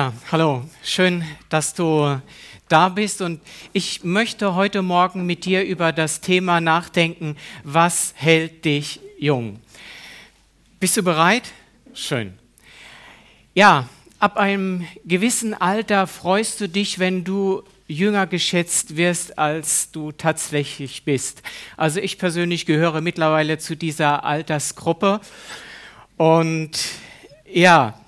Ja, hallo, schön, dass du da bist und ich möchte heute Morgen mit dir über das Thema nachdenken, was hält dich jung? Bist du bereit? Schön. Ja, ab einem gewissen Alter freust du dich, wenn du jünger geschätzt wirst, als du tatsächlich bist. Also ich persönlich gehöre mittlerweile zu dieser Altersgruppe und ja,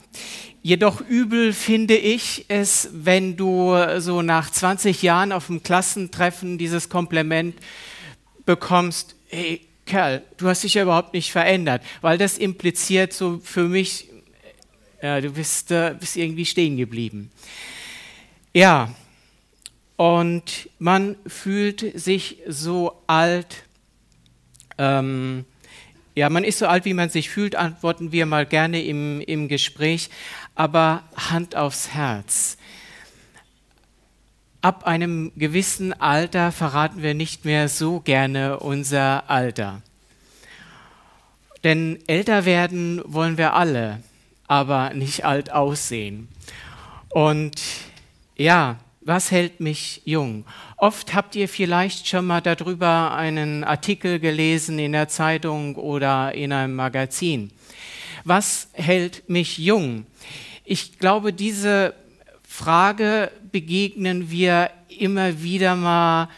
Jedoch übel finde ich es, wenn du so nach 20 Jahren auf dem Klassentreffen dieses Kompliment bekommst, hey Kerl, du hast dich ja überhaupt nicht verändert, weil das impliziert so für mich, ja, du bist, äh, bist irgendwie stehen geblieben. Ja, und man fühlt sich so alt, ähm, ja, man ist so alt, wie man sich fühlt, antworten wir mal gerne im, im Gespräch, aber Hand aufs Herz. Ab einem gewissen Alter verraten wir nicht mehr so gerne unser Alter. Denn älter werden wollen wir alle, aber nicht alt aussehen. Und ja, was hält mich jung? Oft habt ihr vielleicht schon mal darüber einen Artikel gelesen in der Zeitung oder in einem Magazin. Was hält mich jung? Ich glaube, diese Frage begegnen wir immer wieder mal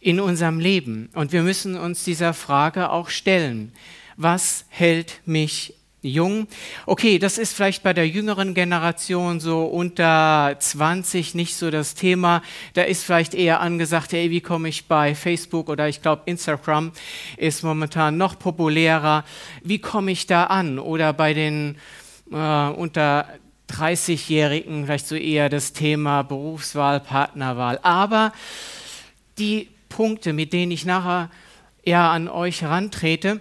in unserem Leben und wir müssen uns dieser Frage auch stellen. Was hält mich jung. Okay, das ist vielleicht bei der jüngeren Generation so unter 20 nicht so das Thema. Da ist vielleicht eher angesagt, hey, wie komme ich bei Facebook oder ich glaube Instagram ist momentan noch populärer. Wie komme ich da an? Oder bei den äh, unter 30-Jährigen vielleicht so eher das Thema Berufswahl, Partnerwahl. Aber die Punkte, mit denen ich nachher eher an euch herantrete,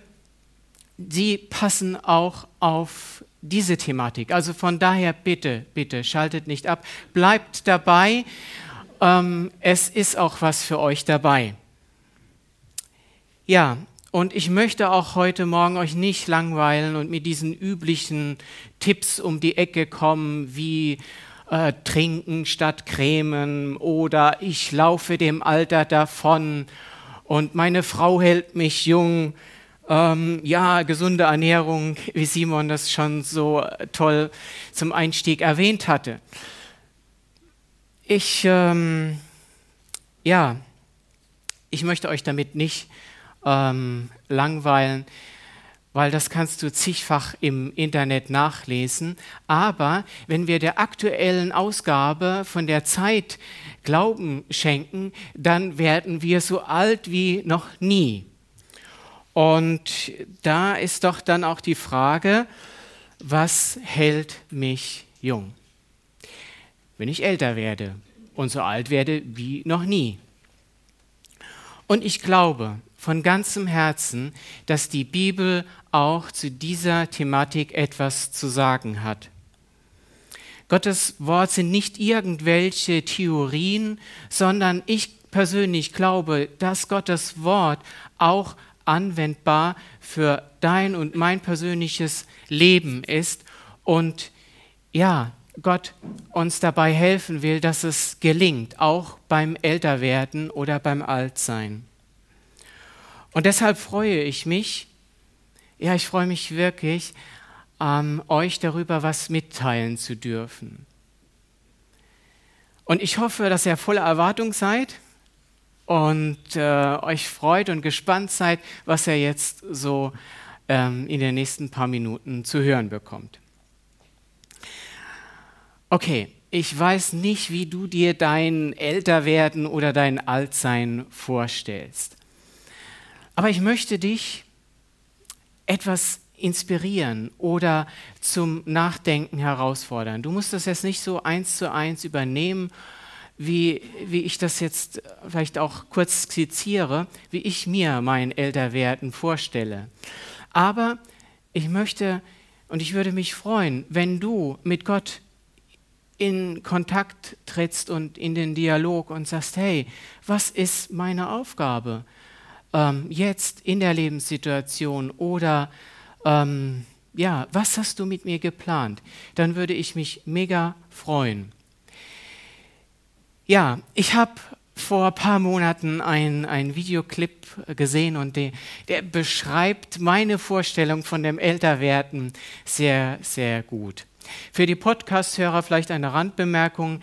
sie passen auch auf diese Thematik. Also von daher bitte, bitte, schaltet nicht ab, bleibt dabei. Ähm, es ist auch was für euch dabei. Ja, und ich möchte auch heute Morgen euch nicht langweilen und mit diesen üblichen Tipps um die Ecke kommen, wie äh, trinken statt cremen oder ich laufe dem Alter davon und meine Frau hält mich jung ähm, ja, gesunde Ernährung, wie Simon das schon so toll zum Einstieg erwähnt hatte. Ich, ähm, ja, ich möchte euch damit nicht ähm, langweilen, weil das kannst du zigfach im Internet nachlesen. Aber wenn wir der aktuellen Ausgabe von der Zeit Glauben schenken, dann werden wir so alt wie noch nie. Und da ist doch dann auch die Frage, was hält mich jung? Wenn ich älter werde und so alt werde wie noch nie. Und ich glaube von ganzem Herzen, dass die Bibel auch zu dieser Thematik etwas zu sagen hat. Gottes Wort sind nicht irgendwelche Theorien, sondern ich persönlich glaube, dass Gottes Wort auch anwendbar für dein und mein persönliches Leben ist und ja, Gott uns dabei helfen will, dass es gelingt, auch beim Älterwerden oder beim Altsein. Und deshalb freue ich mich, ja, ich freue mich wirklich, ähm, euch darüber was mitteilen zu dürfen. Und ich hoffe, dass ihr voller Erwartung seid und äh, euch freut und gespannt seid, was er jetzt so ähm, in den nächsten paar Minuten zu hören bekommt. Okay, ich weiß nicht, wie du dir dein Älterwerden oder dein Altsein vorstellst. Aber ich möchte dich etwas inspirieren oder zum Nachdenken herausfordern. Du musst das jetzt nicht so eins zu eins übernehmen wie, wie ich das jetzt vielleicht auch kurz skizziere, wie ich mir mein Älterwerden vorstelle. Aber ich möchte und ich würde mich freuen, wenn du mit Gott in Kontakt trittst und in den Dialog und sagst, hey, was ist meine Aufgabe ähm, jetzt in der Lebenssituation oder ähm, ja, was hast du mit mir geplant? Dann würde ich mich mega freuen. Ja, ich habe vor ein paar Monaten einen Videoclip gesehen und der, der beschreibt meine Vorstellung von dem Älterwerden sehr, sehr gut. Für die Podcast-Hörer vielleicht eine Randbemerkung.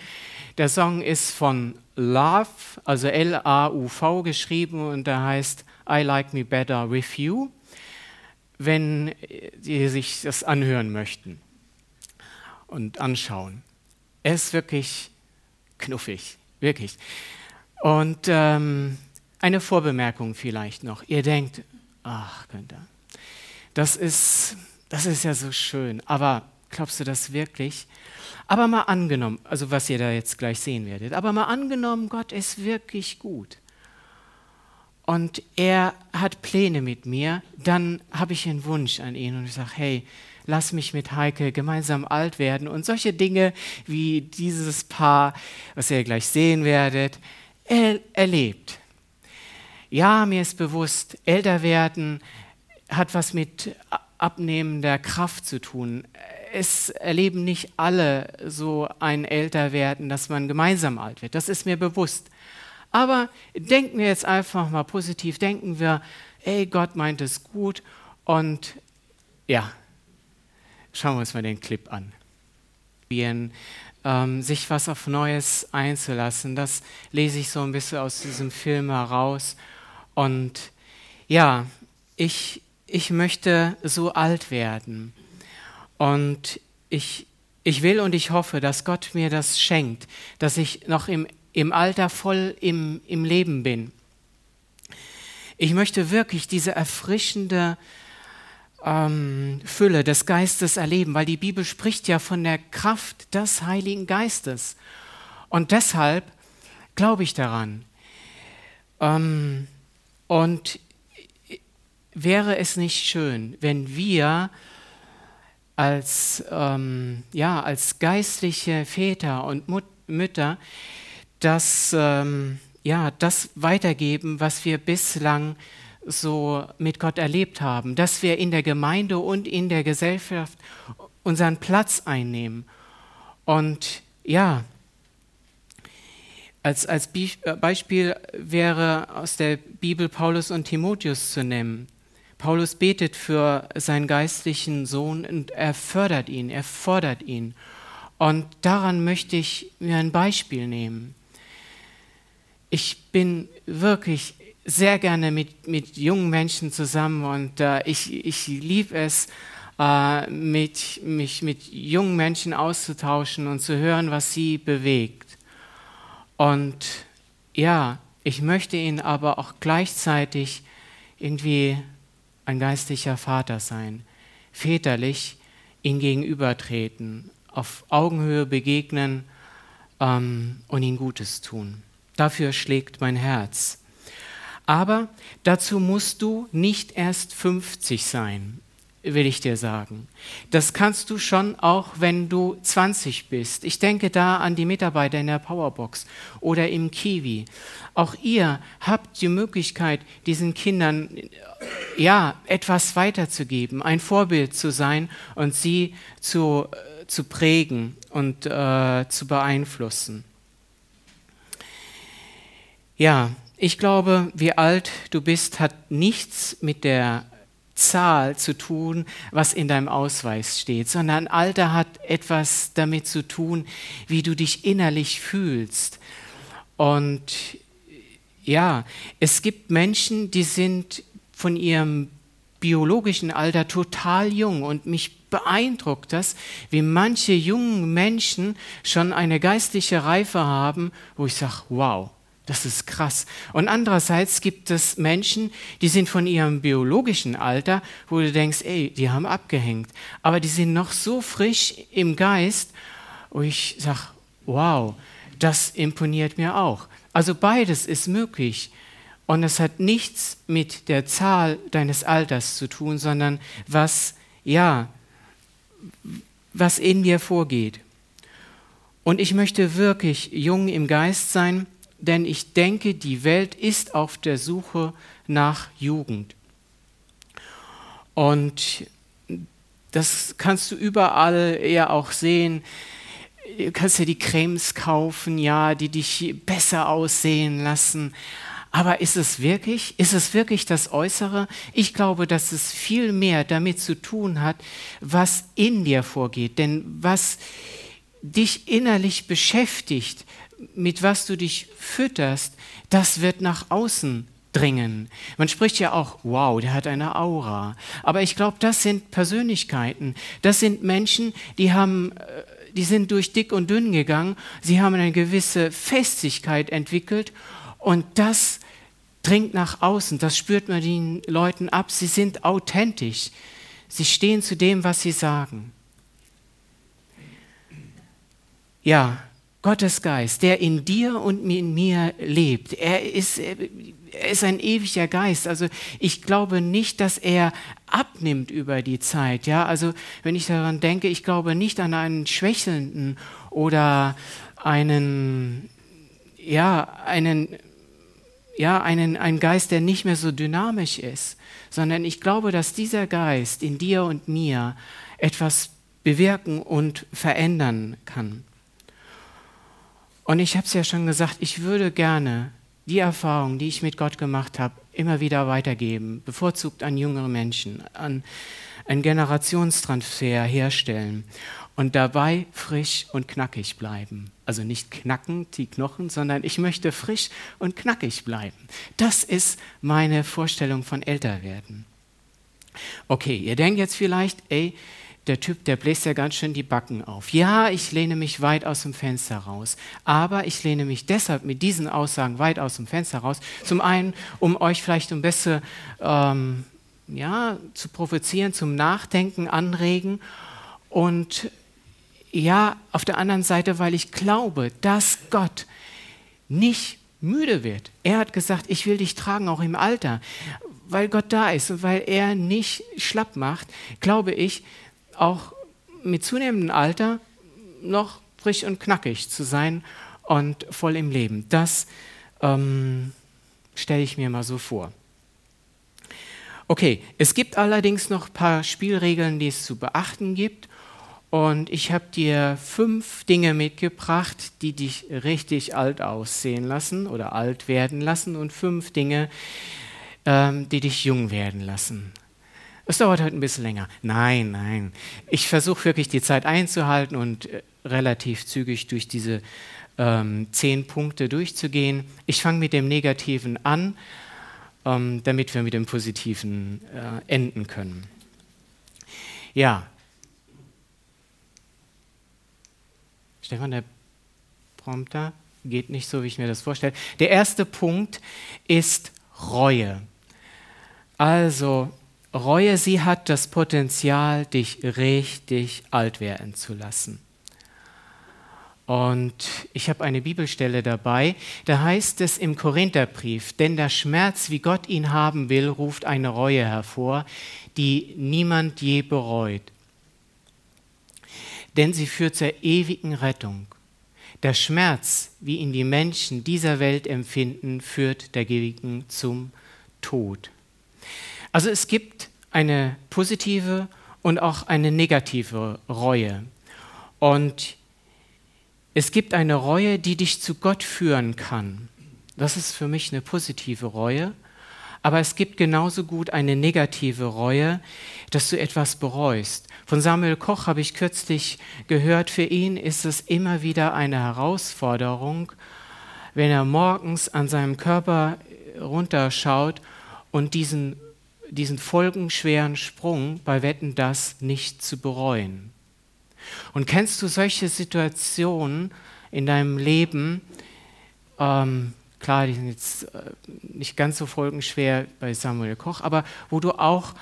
Der Song ist von Love, also L-A-U-V geschrieben und der heißt I Like Me Better With You, wenn Sie sich das anhören möchten und anschauen. Er ist wirklich knuffig, wirklich. Und ähm, eine Vorbemerkung vielleicht noch. Ihr denkt, ach, Günther, das ist, das ist ja so schön, aber glaubst du das wirklich? Aber mal angenommen, also was ihr da jetzt gleich sehen werdet, aber mal angenommen, Gott ist wirklich gut und er hat Pläne mit mir, dann habe ich einen Wunsch an ihn und ich sage, hey, lass mich mit Heike gemeinsam alt werden und solche Dinge wie dieses Paar, was ihr gleich sehen werdet, er erlebt. Ja, mir ist bewusst, älter werden hat was mit abnehmender Kraft zu tun. Es erleben nicht alle so ein Älterwerden, dass man gemeinsam alt wird. Das ist mir bewusst. Aber denken wir jetzt einfach mal positiv, denken wir, ey, Gott meint es gut und ja, schauen wir uns mal den Clip an. Ähm, sich was auf Neues einzulassen, das lese ich so ein bisschen aus diesem Film heraus. Und ja, ich, ich möchte so alt werden. Und ich, ich will und ich hoffe, dass Gott mir das schenkt, dass ich noch im, im Alter voll im, im Leben bin. Ich möchte wirklich diese erfrischende ähm, Fülle des Geistes erleben, weil die Bibel spricht ja von der Kraft des Heiligen Geistes. Und deshalb glaube ich daran. Ähm, und wäre es nicht schön, wenn wir als, ähm, ja, als geistliche Väter und Mut Mütter das, ähm, ja, das weitergeben, was wir bislang so mit Gott erlebt haben, dass wir in der Gemeinde und in der Gesellschaft unseren Platz einnehmen. Und ja, als, als äh, Beispiel wäre aus der Bibel Paulus und Timotheus zu nennen. Paulus betet für seinen geistlichen Sohn und er fördert ihn, er fordert ihn. Und daran möchte ich mir ein Beispiel nehmen. Ich bin wirklich sehr gerne mit, mit jungen Menschen zusammen und äh, ich, ich liebe es, äh, mit, mich mit jungen Menschen auszutauschen und zu hören, was sie bewegt. Und ja, ich möchte ihnen aber auch gleichzeitig irgendwie ein geistlicher Vater sein, väterlich ihnen gegenübertreten, auf Augenhöhe begegnen ähm, und ihnen Gutes tun. Dafür schlägt mein Herz. Aber dazu musst du nicht erst 50 sein, will ich dir sagen. Das kannst du schon auch, wenn du 20 bist. Ich denke da an die Mitarbeiter in der Powerbox oder im Kiwi. Auch ihr habt die Möglichkeit, diesen Kindern ja etwas weiterzugeben, ein Vorbild zu sein und sie zu, äh, zu prägen und äh, zu beeinflussen. Ja, ich glaube, wie alt du bist, hat nichts mit der Zahl zu tun, was in deinem Ausweis steht, sondern Alter hat etwas damit zu tun, wie du dich innerlich fühlst. Und ja, es gibt Menschen, die sind von ihrem biologischen Alter total jung und mich beeindruckt das, wie manche jungen Menschen schon eine geistliche Reife haben, wo ich sage, wow, das ist krass. Und andererseits gibt es Menschen, die sind von ihrem biologischen Alter, wo du denkst, ey, die haben abgehängt. Aber die sind noch so frisch im Geist, wo ich sage, wow, das imponiert mir auch. Also beides ist möglich. Und es hat nichts mit der Zahl deines Alters zu tun, sondern was, ja, was in dir vorgeht. Und ich möchte wirklich jung im Geist sein denn ich denke, die Welt ist auf der Suche nach Jugend. Und Das kannst du überall eher auch sehen. Du kannst ja die Cremes kaufen, ja, die dich besser aussehen lassen. Aber ist es wirklich? Ist es wirklich das Äußere? Ich glaube, dass es viel mehr damit zu tun hat, was in dir vorgeht. Denn was dich innerlich beschäftigt, mit was du dich fütterst, das wird nach außen dringen. Man spricht ja auch, wow, der hat eine Aura. Aber ich glaube, das sind Persönlichkeiten. Das sind Menschen, die haben, äh, die sind durch dick und dünn gegangen. Sie haben eine gewisse Festigkeit entwickelt und das dringt nach außen. Das spürt man den Leuten ab. Sie sind authentisch. Sie stehen zu dem, was sie sagen. Ja, Gottes Geist, der in dir und in mir lebt, er ist, er ist ein ewiger Geist. Also ich glaube nicht, dass er abnimmt über die Zeit. Ja, also wenn ich daran denke, ich glaube nicht an einen schwächelnden oder einen, ja, einen, ja, einen, einen Geist, der nicht mehr so dynamisch ist, sondern ich glaube, dass dieser Geist in dir und mir etwas bewirken und verändern kann. Und ich habe es ja schon gesagt, ich würde gerne die Erfahrung, die ich mit Gott gemacht habe, immer wieder weitergeben, bevorzugt an jüngere Menschen, an einen Generationstransfer herstellen und dabei frisch und knackig bleiben. Also nicht knacken die Knochen, sondern ich möchte frisch und knackig bleiben. Das ist meine Vorstellung von Älterwerden. Okay, ihr denkt jetzt vielleicht, ey, der Typ, der bläst ja ganz schön die Backen auf. Ja, ich lehne mich weit aus dem Fenster raus, aber ich lehne mich deshalb mit diesen Aussagen weit aus dem Fenster raus. Zum einen, um euch vielleicht ein bisschen ähm, ja, zu provozieren, zum Nachdenken anregen und ja, auf der anderen Seite, weil ich glaube, dass Gott nicht müde wird. Er hat gesagt, ich will dich tragen, auch im Alter. Weil Gott da ist und weil er nicht schlapp macht, glaube ich, auch mit zunehmendem Alter noch frisch und knackig zu sein und voll im Leben. Das ähm, stelle ich mir mal so vor. Okay, es gibt allerdings noch ein paar Spielregeln, die es zu beachten gibt. Und ich habe dir fünf Dinge mitgebracht, die dich richtig alt aussehen lassen oder alt werden lassen und fünf Dinge, ähm, die dich jung werden lassen. Es dauert heute ein bisschen länger. Nein, nein. Ich versuche wirklich die Zeit einzuhalten und äh, relativ zügig durch diese ähm, zehn Punkte durchzugehen. Ich fange mit dem Negativen an, ähm, damit wir mit dem Positiven äh, enden können. Ja. Stefan, der Prompter geht nicht so, wie ich mir das vorstelle. Der erste Punkt ist Reue. Also, Reue, sie hat das Potenzial, dich richtig alt werden zu lassen. Und ich habe eine Bibelstelle dabei, da heißt es im Korintherbrief, denn der Schmerz, wie Gott ihn haben will, ruft eine Reue hervor, die niemand je bereut. Denn sie führt zur ewigen Rettung. Der Schmerz, wie ihn die Menschen dieser Welt empfinden, führt dagegen zum Tod. Also es gibt eine positive und auch eine negative Reue. Und es gibt eine Reue, die dich zu Gott führen kann. Das ist für mich eine positive Reue. Aber es gibt genauso gut eine negative Reue, dass du etwas bereust. Von Samuel Koch habe ich kürzlich gehört, für ihn ist es immer wieder eine Herausforderung, wenn er morgens an seinem Körper runterschaut und diesen diesen folgenschweren Sprung bei Wetten das nicht zu bereuen. Und kennst du solche Situationen in deinem Leben? Ähm, klar, die sind jetzt äh, nicht ganz so folgenschwer bei Samuel Koch, aber wo du auch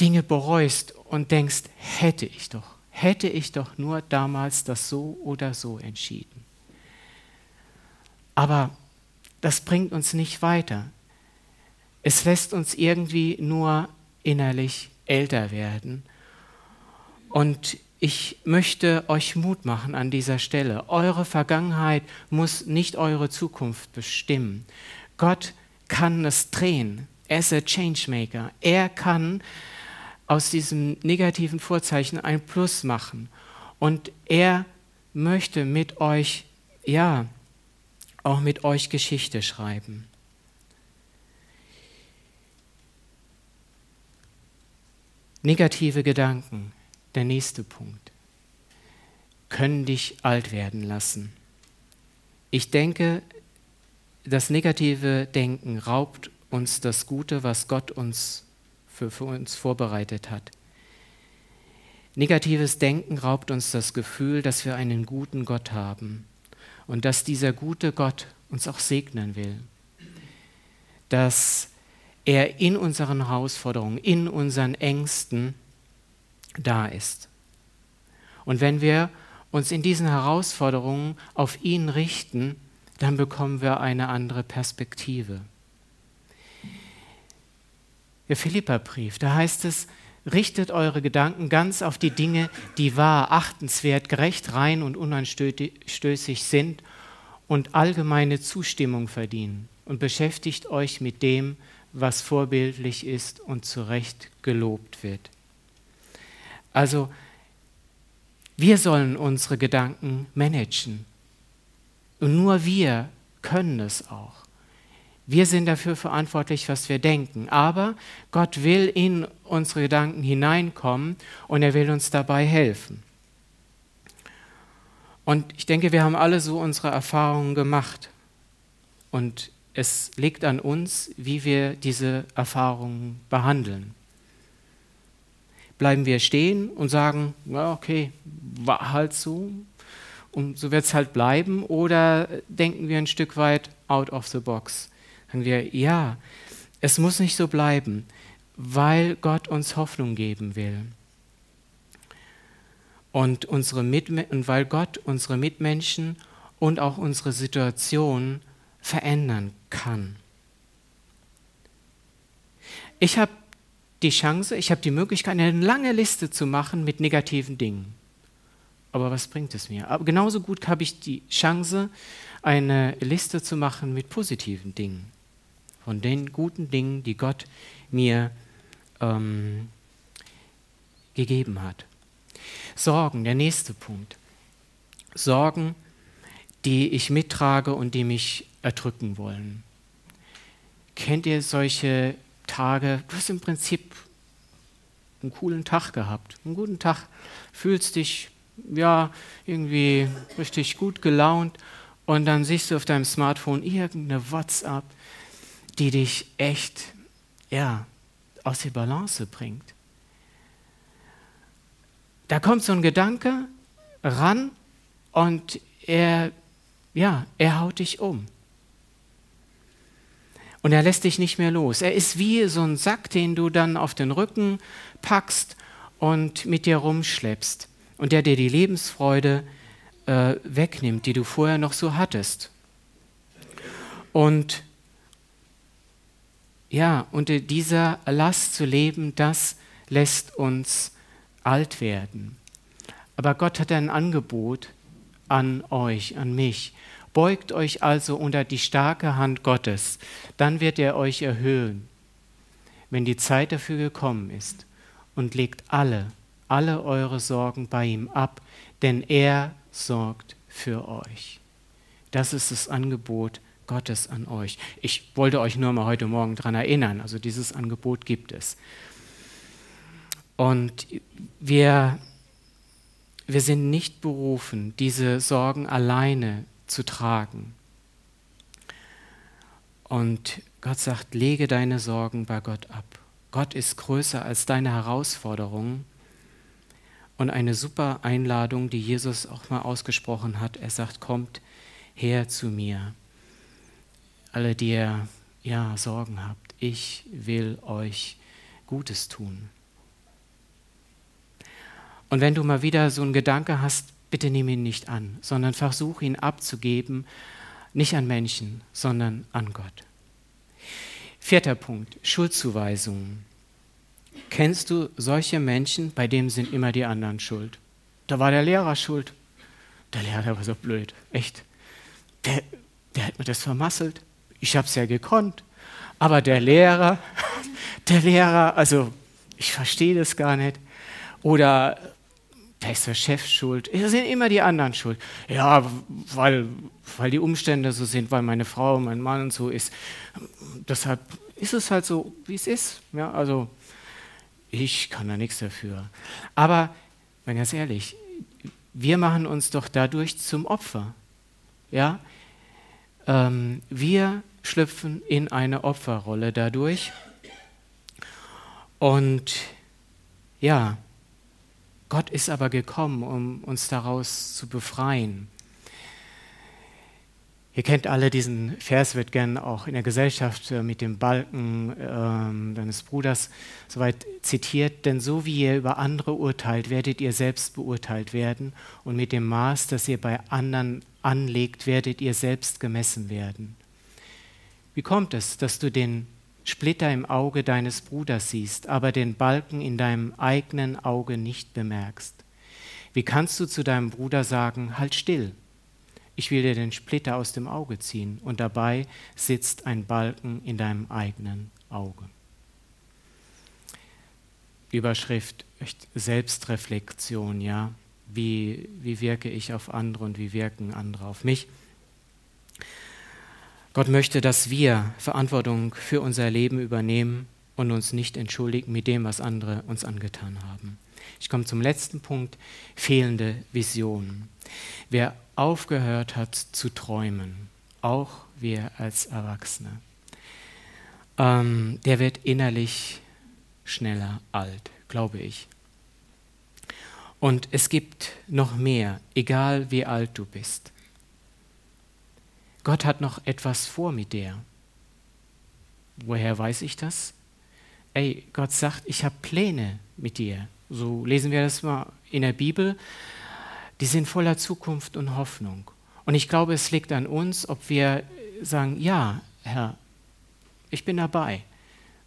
Dinge bereust und denkst, hätte ich doch, hätte ich doch nur damals das so oder so entschieden. Aber das bringt uns nicht weiter. Es lässt uns irgendwie nur innerlich älter werden. Und ich möchte euch Mut machen an dieser Stelle. Eure Vergangenheit muss nicht eure Zukunft bestimmen. Gott kann es drehen. Er ist ein Changemaker. Er kann aus diesem negativen Vorzeichen ein Plus machen. Und er möchte mit euch, ja, auch mit euch Geschichte schreiben. Negative Gedanken, der nächste Punkt, können dich alt werden lassen. Ich denke, das negative Denken raubt uns das Gute, was Gott uns für, für uns vorbereitet hat. Negatives Denken raubt uns das Gefühl, dass wir einen guten Gott haben und dass dieser gute Gott uns auch segnen will. Dass er in unseren Herausforderungen, in unseren Ängsten da ist. Und wenn wir uns in diesen Herausforderungen auf ihn richten, dann bekommen wir eine andere Perspektive. Der Philipperbrief, da heißt es, richtet eure Gedanken ganz auf die Dinge, die wahr, achtenswert, gerecht, rein und unanstößig sind und allgemeine Zustimmung verdienen und beschäftigt euch mit dem, was vorbildlich ist und zu Recht gelobt wird. Also, wir sollen unsere Gedanken managen. Und nur wir können es auch. Wir sind dafür verantwortlich, was wir denken. Aber Gott will in unsere Gedanken hineinkommen und er will uns dabei helfen. Und ich denke, wir haben alle so unsere Erfahrungen gemacht. Und es liegt an uns, wie wir diese Erfahrungen behandeln. Bleiben wir stehen und sagen, ja, okay, war halt so und so wird es halt bleiben, oder denken wir ein Stück weit out of the box? Sagen wir, ja, es muss nicht so bleiben, weil Gott uns Hoffnung geben will. Und, unsere und weil Gott unsere Mitmenschen und auch unsere Situation verändern kann. Ich habe die Chance, ich habe die Möglichkeit, eine lange Liste zu machen mit negativen Dingen. Aber was bringt es mir? Aber genauso gut habe ich die Chance, eine Liste zu machen mit positiven Dingen. Von den guten Dingen, die Gott mir ähm, gegeben hat. Sorgen, der nächste Punkt. Sorgen, die ich mittrage und die mich erdrücken wollen. Kennt ihr solche Tage? Du hast im Prinzip einen coolen Tag gehabt, einen guten Tag, fühlst dich ja irgendwie richtig gut gelaunt und dann siehst du auf deinem Smartphone irgendeine WhatsApp, die dich echt ja aus der Balance bringt. Da kommt so ein Gedanke ran und er ja, er haut dich um. Und er lässt dich nicht mehr los. Er ist wie so ein Sack, den du dann auf den Rücken packst und mit dir rumschleppst. Und der dir die Lebensfreude äh, wegnimmt, die du vorher noch so hattest. Und ja, unter dieser Last zu leben, das lässt uns alt werden. Aber Gott hat ein Angebot an euch, an mich. Beugt euch also unter die starke Hand Gottes, dann wird er euch erhöhen, wenn die Zeit dafür gekommen ist, und legt alle, alle eure Sorgen bei ihm ab, denn er sorgt für euch. Das ist das Angebot Gottes an euch. Ich wollte euch nur mal heute Morgen daran erinnern, also dieses Angebot gibt es. Und wir, wir sind nicht berufen, diese Sorgen alleine zu tragen. Und Gott sagt, lege deine Sorgen bei Gott ab. Gott ist größer als deine Herausforderungen. Und eine super Einladung, die Jesus auch mal ausgesprochen hat. Er sagt, kommt her zu mir. Alle, die ihr ja Sorgen habt, ich will euch Gutes tun. Und wenn du mal wieder so einen Gedanke hast, bitte nimm ihn nicht an, sondern versuch ihn abzugeben, nicht an Menschen, sondern an Gott. Vierter Punkt, Schuldzuweisungen. Kennst du solche Menschen, bei denen sind immer die anderen schuld? Da war der Lehrer schuld. Der Lehrer war so blöd, echt. Der, der hat mir das vermasselt. Ich habe es ja gekonnt. Aber der Lehrer, der Lehrer, also ich verstehe das gar nicht. Oder da ist der Chef schuld. Es sind immer die anderen schuld. Ja, weil, weil die Umstände so sind, weil meine Frau, mein Mann und so ist. Deshalb ist es halt so, wie es ist. Ja, also ich kann da nichts dafür. Aber, wenn ganz ehrlich, wir machen uns doch dadurch zum Opfer. Ja, ähm, wir schlüpfen in eine Opferrolle dadurch. Und ja, Gott ist aber gekommen, um uns daraus zu befreien. Ihr kennt alle diesen Vers, wird gern auch in der Gesellschaft äh, mit dem Balken äh, deines Bruders soweit zitiert. Denn so wie ihr über andere urteilt, werdet ihr selbst beurteilt werden. Und mit dem Maß, das ihr bei anderen anlegt, werdet ihr selbst gemessen werden. Wie kommt es, dass du den Splitter im Auge deines Bruders siehst, aber den Balken in deinem eigenen Auge nicht bemerkst? Wie kannst du zu deinem Bruder sagen, halt still? ich will dir den Splitter aus dem Auge ziehen und dabei sitzt ein Balken in deinem eigenen Auge. Überschrift Selbstreflexion, ja. Wie, wie wirke ich auf andere und wie wirken andere auf mich? Gott möchte, dass wir Verantwortung für unser Leben übernehmen und uns nicht entschuldigen mit dem, was andere uns angetan haben. Ich komme zum letzten Punkt, fehlende Vision. Wer aufgehört hat zu träumen, auch wir als Erwachsene, ähm, der wird innerlich schneller alt, glaube ich. Und es gibt noch mehr, egal wie alt du bist. Gott hat noch etwas vor mit dir. Woher weiß ich das? Ey, Gott sagt, ich habe Pläne mit dir. So lesen wir das mal in der Bibel die sind voller Zukunft und Hoffnung. Und ich glaube, es liegt an uns, ob wir sagen, ja, Herr, ich bin dabei.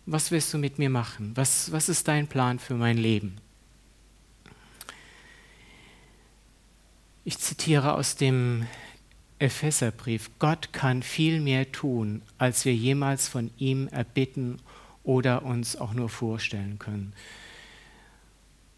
Was willst du mit mir machen? Was, was ist dein Plan für mein Leben? Ich zitiere aus dem Epheserbrief, Gott kann viel mehr tun, als wir jemals von ihm erbitten oder uns auch nur vorstellen können.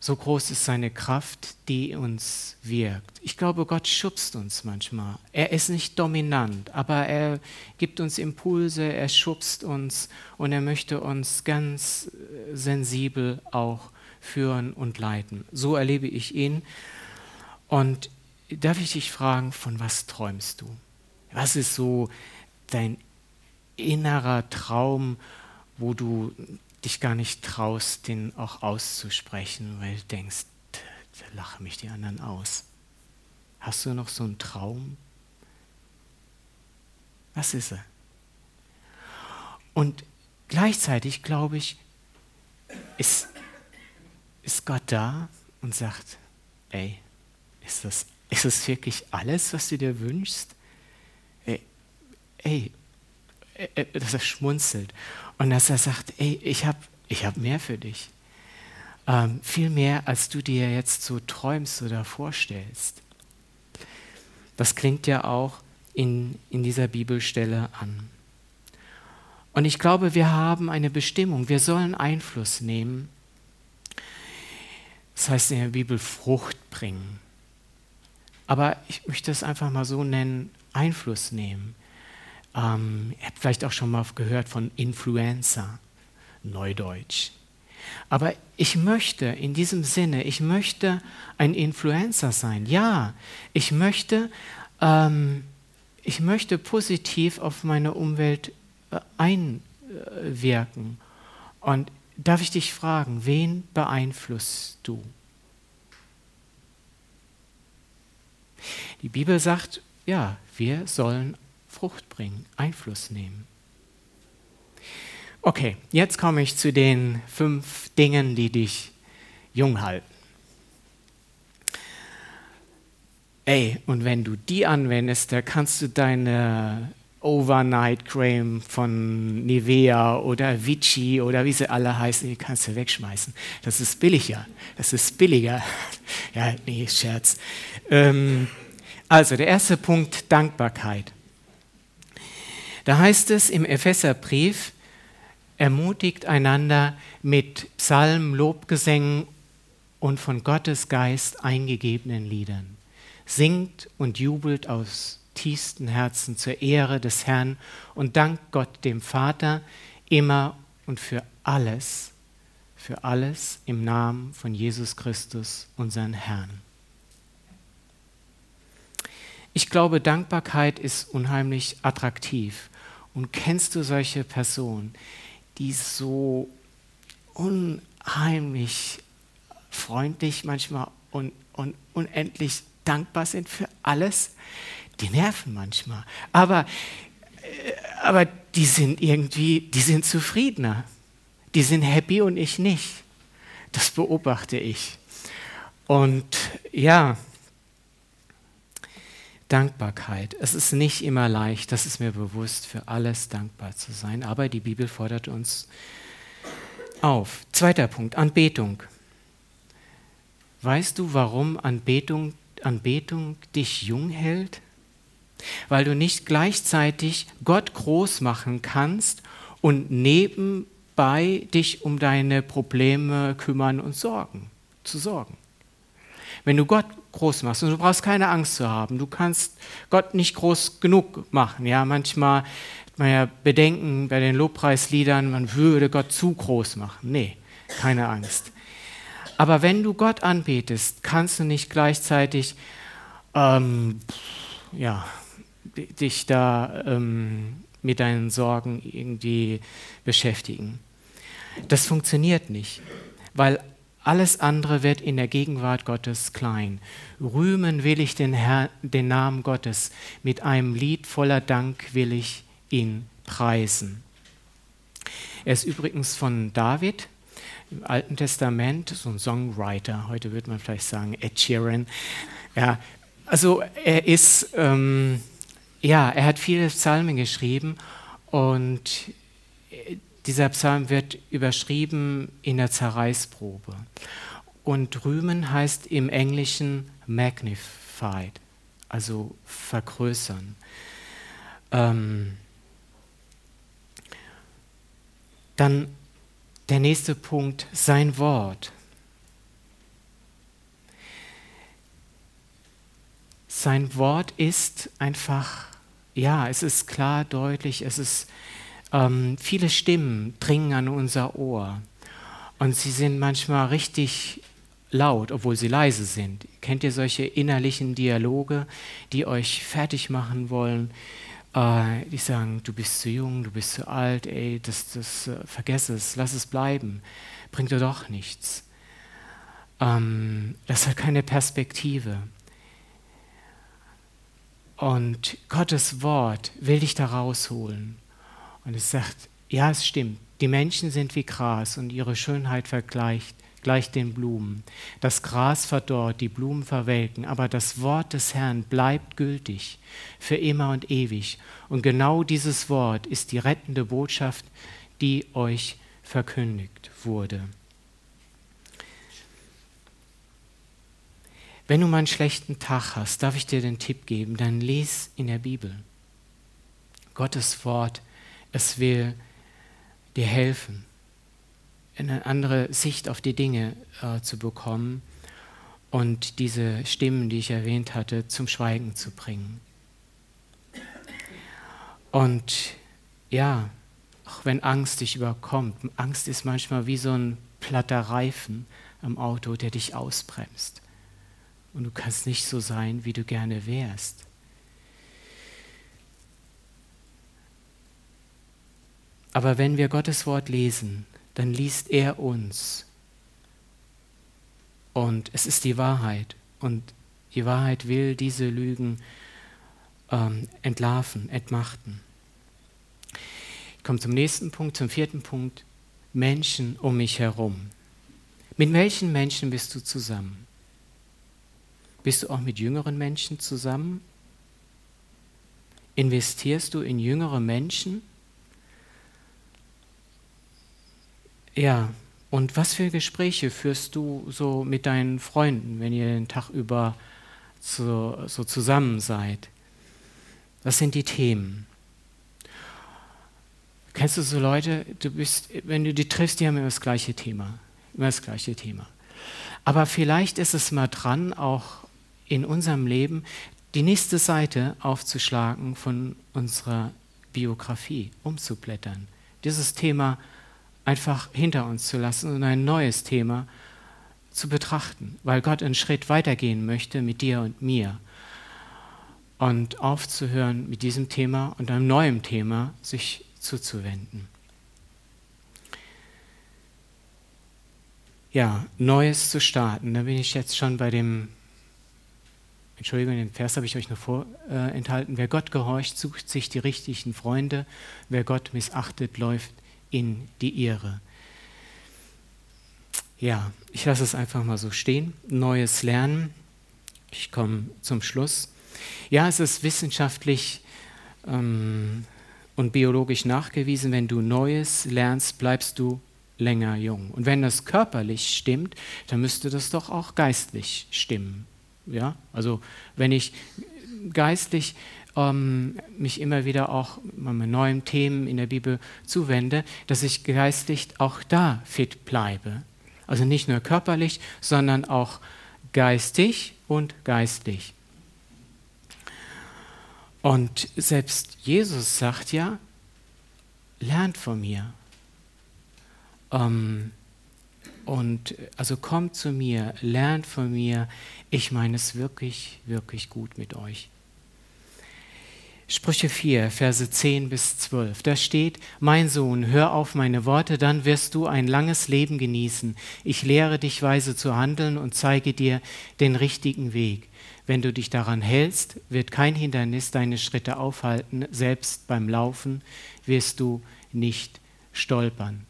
So groß ist seine Kraft, die uns wirkt. Ich glaube, Gott schubst uns manchmal. Er ist nicht dominant, aber er gibt uns Impulse, er schubst uns und er möchte uns ganz sensibel auch führen und leiten. So erlebe ich ihn. Und darf ich dich fragen, von was träumst du? Was ist so dein innerer Traum, wo du dich gar nicht traust, den auch auszusprechen, weil du denkst, da lachen mich die anderen aus. Hast du noch so einen Traum? Was ist er? Und gleichzeitig glaube ich, ist, ist Gott da und sagt, ey, ist das, ist das wirklich alles, was du dir wünschst? Ey, ey, dass er schmunzelt und dass er sagt, ey, ich habe ich hab mehr für dich. Ähm, viel mehr, als du dir jetzt so träumst oder vorstellst. Das klingt ja auch in, in dieser Bibelstelle an. Und ich glaube, wir haben eine Bestimmung. Wir sollen Einfluss nehmen. Das heißt in der Bibel Frucht bringen. Aber ich möchte es einfach mal so nennen, Einfluss nehmen. Ähm, ihr habt vielleicht auch schon mal gehört von Influencer, Neudeutsch. Aber ich möchte in diesem Sinne, ich möchte ein Influencer sein. Ja, ich möchte, ähm, ich möchte positiv auf meine Umwelt äh, einwirken. Und darf ich dich fragen, wen beeinflusst du? Die Bibel sagt, ja, wir sollen Frucht bringen, Einfluss nehmen. Okay, jetzt komme ich zu den fünf Dingen, die dich jung halten. Ey, und wenn du die anwendest, da kannst du deine Overnight Cream von Nivea oder Vichy oder wie sie alle heißen, die kannst du wegschmeißen. Das ist billiger. Das ist billiger. ja, nee, Scherz. Ähm, also, der erste Punkt, Dankbarkeit. Da heißt es im Epheserbrief, ermutigt einander mit Psalmen, Lobgesängen und von Gottes Geist eingegebenen Liedern. Singt und jubelt aus tiefstem Herzen zur Ehre des Herrn und dankt Gott dem Vater immer und für alles, für alles im Namen von Jesus Christus, unseren Herrn. Ich glaube, Dankbarkeit ist unheimlich attraktiv. Und kennst du solche Personen, die so unheimlich freundlich manchmal und, und unendlich dankbar sind für alles? Die nerven manchmal. Aber, äh, aber die sind irgendwie, die sind zufriedener. Die sind happy und ich nicht. Das beobachte ich. Und ja, Dankbarkeit. Es ist nicht immer leicht, das ist mir bewusst, für alles dankbar zu sein, aber die Bibel fordert uns auf. Zweiter Punkt, Anbetung. Weißt du, warum Anbetung, Anbetung dich jung hält? Weil du nicht gleichzeitig Gott groß machen kannst und nebenbei dich um deine Probleme kümmern und sorgen, zu sorgen. Wenn du Gott groß machst. Und du brauchst keine Angst zu haben. Du kannst Gott nicht groß genug machen. Ja, manchmal hat man ja Bedenken bei den Lobpreisliedern, man würde Gott zu groß machen. Nee, keine Angst. Aber wenn du Gott anbetest, kannst du nicht gleichzeitig ähm, ja, dich da ähm, mit deinen Sorgen irgendwie beschäftigen. Das funktioniert nicht, weil alles andere wird in der Gegenwart Gottes klein. Rühmen will ich den, Herr, den Namen Gottes. Mit einem Lied voller Dank will ich ihn preisen. Er ist übrigens von David im Alten Testament, so ein Songwriter. Heute würde man vielleicht sagen Ed Sheeran. Ja, also er ist, ähm, ja, er hat viele Psalmen geschrieben und dieser Psalm wird überschrieben in der Zerreißprobe. Und rühmen heißt im Englischen magnified, also vergrößern. Ähm dann der nächste Punkt, sein Wort. Sein Wort ist einfach, ja, es ist klar, deutlich, es ist ähm, viele Stimmen dringen an unser Ohr und sie sind manchmal richtig laut, obwohl sie leise sind. Kennt ihr solche innerlichen Dialoge, die euch fertig machen wollen? Äh, die sagen, du bist zu jung, du bist zu alt, ey, das, das äh, vergess es, lass es bleiben, bringt dir doch nichts. Ähm, das hat keine Perspektive. Und Gottes Wort will dich da rausholen. Und es sagt, ja, es stimmt, die Menschen sind wie Gras und ihre Schönheit vergleicht gleich den Blumen. Das Gras verdorrt, die Blumen verwelken, aber das Wort des Herrn bleibt gültig für immer und ewig. Und genau dieses Wort ist die rettende Botschaft, die euch verkündigt wurde. Wenn du mal einen schlechten Tag hast, darf ich dir den Tipp geben, dann lies in der Bibel. Gottes Wort es will dir helfen, eine andere Sicht auf die Dinge äh, zu bekommen und diese Stimmen, die ich erwähnt hatte, zum Schweigen zu bringen. Und ja, auch wenn Angst dich überkommt, Angst ist manchmal wie so ein platter Reifen am Auto, der dich ausbremst. Und du kannst nicht so sein, wie du gerne wärst. Aber wenn wir Gottes Wort lesen, dann liest er uns. Und es ist die Wahrheit. Und die Wahrheit will diese Lügen ähm, entlarven, entmachten. Ich komme zum nächsten Punkt, zum vierten Punkt. Menschen um mich herum. Mit welchen Menschen bist du zusammen? Bist du auch mit jüngeren Menschen zusammen? Investierst du in jüngere Menschen? Ja, und was für Gespräche führst du so mit deinen Freunden, wenn ihr den Tag über so, so zusammen seid? Was sind die Themen? Kennst du so Leute, du bist, wenn du die triffst, die haben immer das gleiche Thema. Immer das gleiche Thema. Aber vielleicht ist es mal dran, auch in unserem Leben die nächste Seite aufzuschlagen von unserer Biografie, umzublättern. Dieses Thema einfach hinter uns zu lassen und ein neues Thema zu betrachten, weil Gott einen Schritt weitergehen möchte mit dir und mir. Und aufzuhören mit diesem Thema und einem neuen Thema sich zuzuwenden. Ja, Neues zu starten. Da bin ich jetzt schon bei dem, Entschuldigung, den Vers habe ich euch noch vorenthalten. Äh, Wer Gott gehorcht, sucht sich die richtigen Freunde. Wer Gott missachtet, läuft in die Irre. Ja, ich lasse es einfach mal so stehen. Neues Lernen. Ich komme zum Schluss. Ja, es ist wissenschaftlich ähm, und biologisch nachgewiesen, wenn du Neues lernst, bleibst du länger jung. Und wenn das körperlich stimmt, dann müsste das doch auch geistlich stimmen. Ja? Also wenn ich geistlich ähm, mich immer wieder auch mit neuen Themen in der Bibel zuwende, dass ich geistlich auch da fit bleibe. Also nicht nur körperlich, sondern auch geistig und geistlich. Und selbst Jesus sagt ja, lernt von mir. Ähm, und also kommt zu mir, lernt von mir. Ich meine es wirklich, wirklich gut mit euch. Sprüche 4, Verse 10 bis 12. Da steht, mein Sohn, hör auf meine Worte, dann wirst du ein langes Leben genießen. Ich lehre dich weise zu handeln und zeige dir den richtigen Weg. Wenn du dich daran hältst, wird kein Hindernis deine Schritte aufhalten, selbst beim Laufen wirst du nicht stolpern.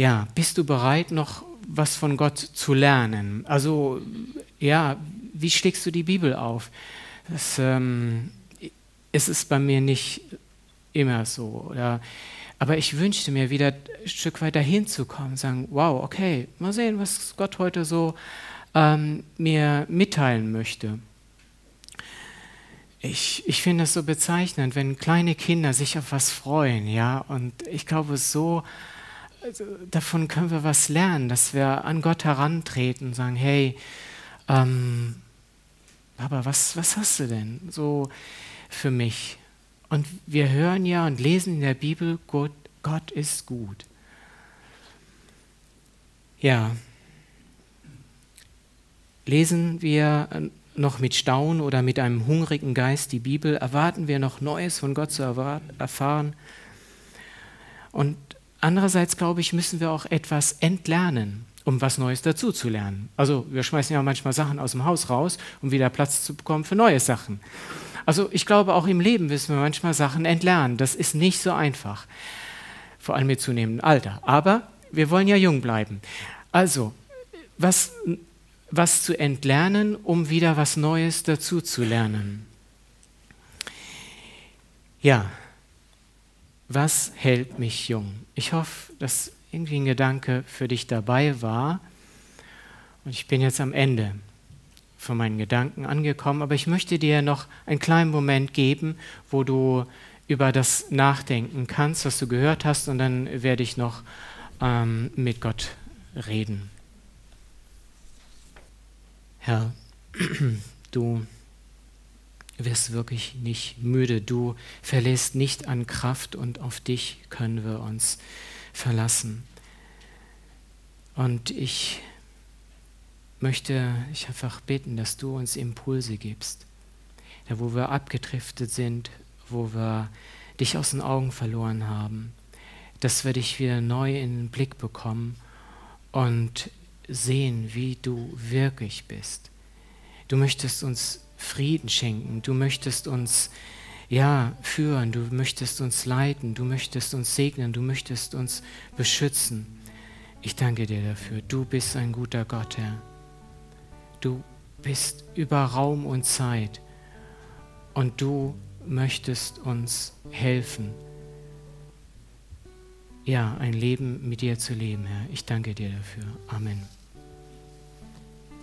Ja, bist du bereit, noch was von Gott zu lernen? Also, ja, wie schlägst du die Bibel auf? Das, ähm, es ist bei mir nicht immer so. Oder, aber ich wünschte mir wieder ein Stück weiter hinzukommen, sagen, wow, okay, mal sehen, was Gott heute so ähm, mir mitteilen möchte. Ich, ich finde es so bezeichnend, wenn kleine Kinder sich auf was freuen, ja, und ich glaube, so also, davon können wir was lernen, dass wir an Gott herantreten und sagen, hey, ähm, aber was, was hast du denn so für mich? Und wir hören ja und lesen in der Bibel, Gott, Gott ist gut. Ja, lesen wir noch mit Staunen oder mit einem hungrigen Geist die Bibel, erwarten wir noch Neues von Gott zu erfahren. Und andererseits, glaube ich, müssen wir auch etwas entlernen um was Neues dazu zu lernen. Also wir schmeißen ja manchmal Sachen aus dem Haus raus, um wieder Platz zu bekommen für neue Sachen. Also ich glaube, auch im Leben müssen wir manchmal Sachen entlernen. Das ist nicht so einfach, vor allem mit zunehmendem Alter. Aber wir wollen ja jung bleiben. Also, was, was zu entlernen, um wieder was Neues dazu zu lernen. Ja, was hält mich jung? Ich hoffe, dass irgendwie ein Gedanke für dich dabei war. Und ich bin jetzt am Ende von meinen Gedanken angekommen, aber ich möchte dir noch einen kleinen Moment geben, wo du über das nachdenken kannst, was du gehört hast, und dann werde ich noch ähm, mit Gott reden. Herr, du wirst wirklich nicht müde, du verlässt nicht an Kraft und auf dich können wir uns verlassen. Und ich möchte ich einfach beten, dass du uns Impulse gibst. Da, wo wir abgedriftet sind, wo wir dich aus den Augen verloren haben, dass wir dich wieder neu in den Blick bekommen und sehen, wie du wirklich bist. Du möchtest uns Frieden schenken, du möchtest uns ja, führen, du möchtest uns leiten, du möchtest uns segnen, du möchtest uns beschützen. Ich danke dir dafür. Du bist ein guter Gott, Herr. Du bist über Raum und Zeit und du möchtest uns helfen, ja, ein Leben mit dir zu leben, Herr. Ich danke dir dafür. Amen.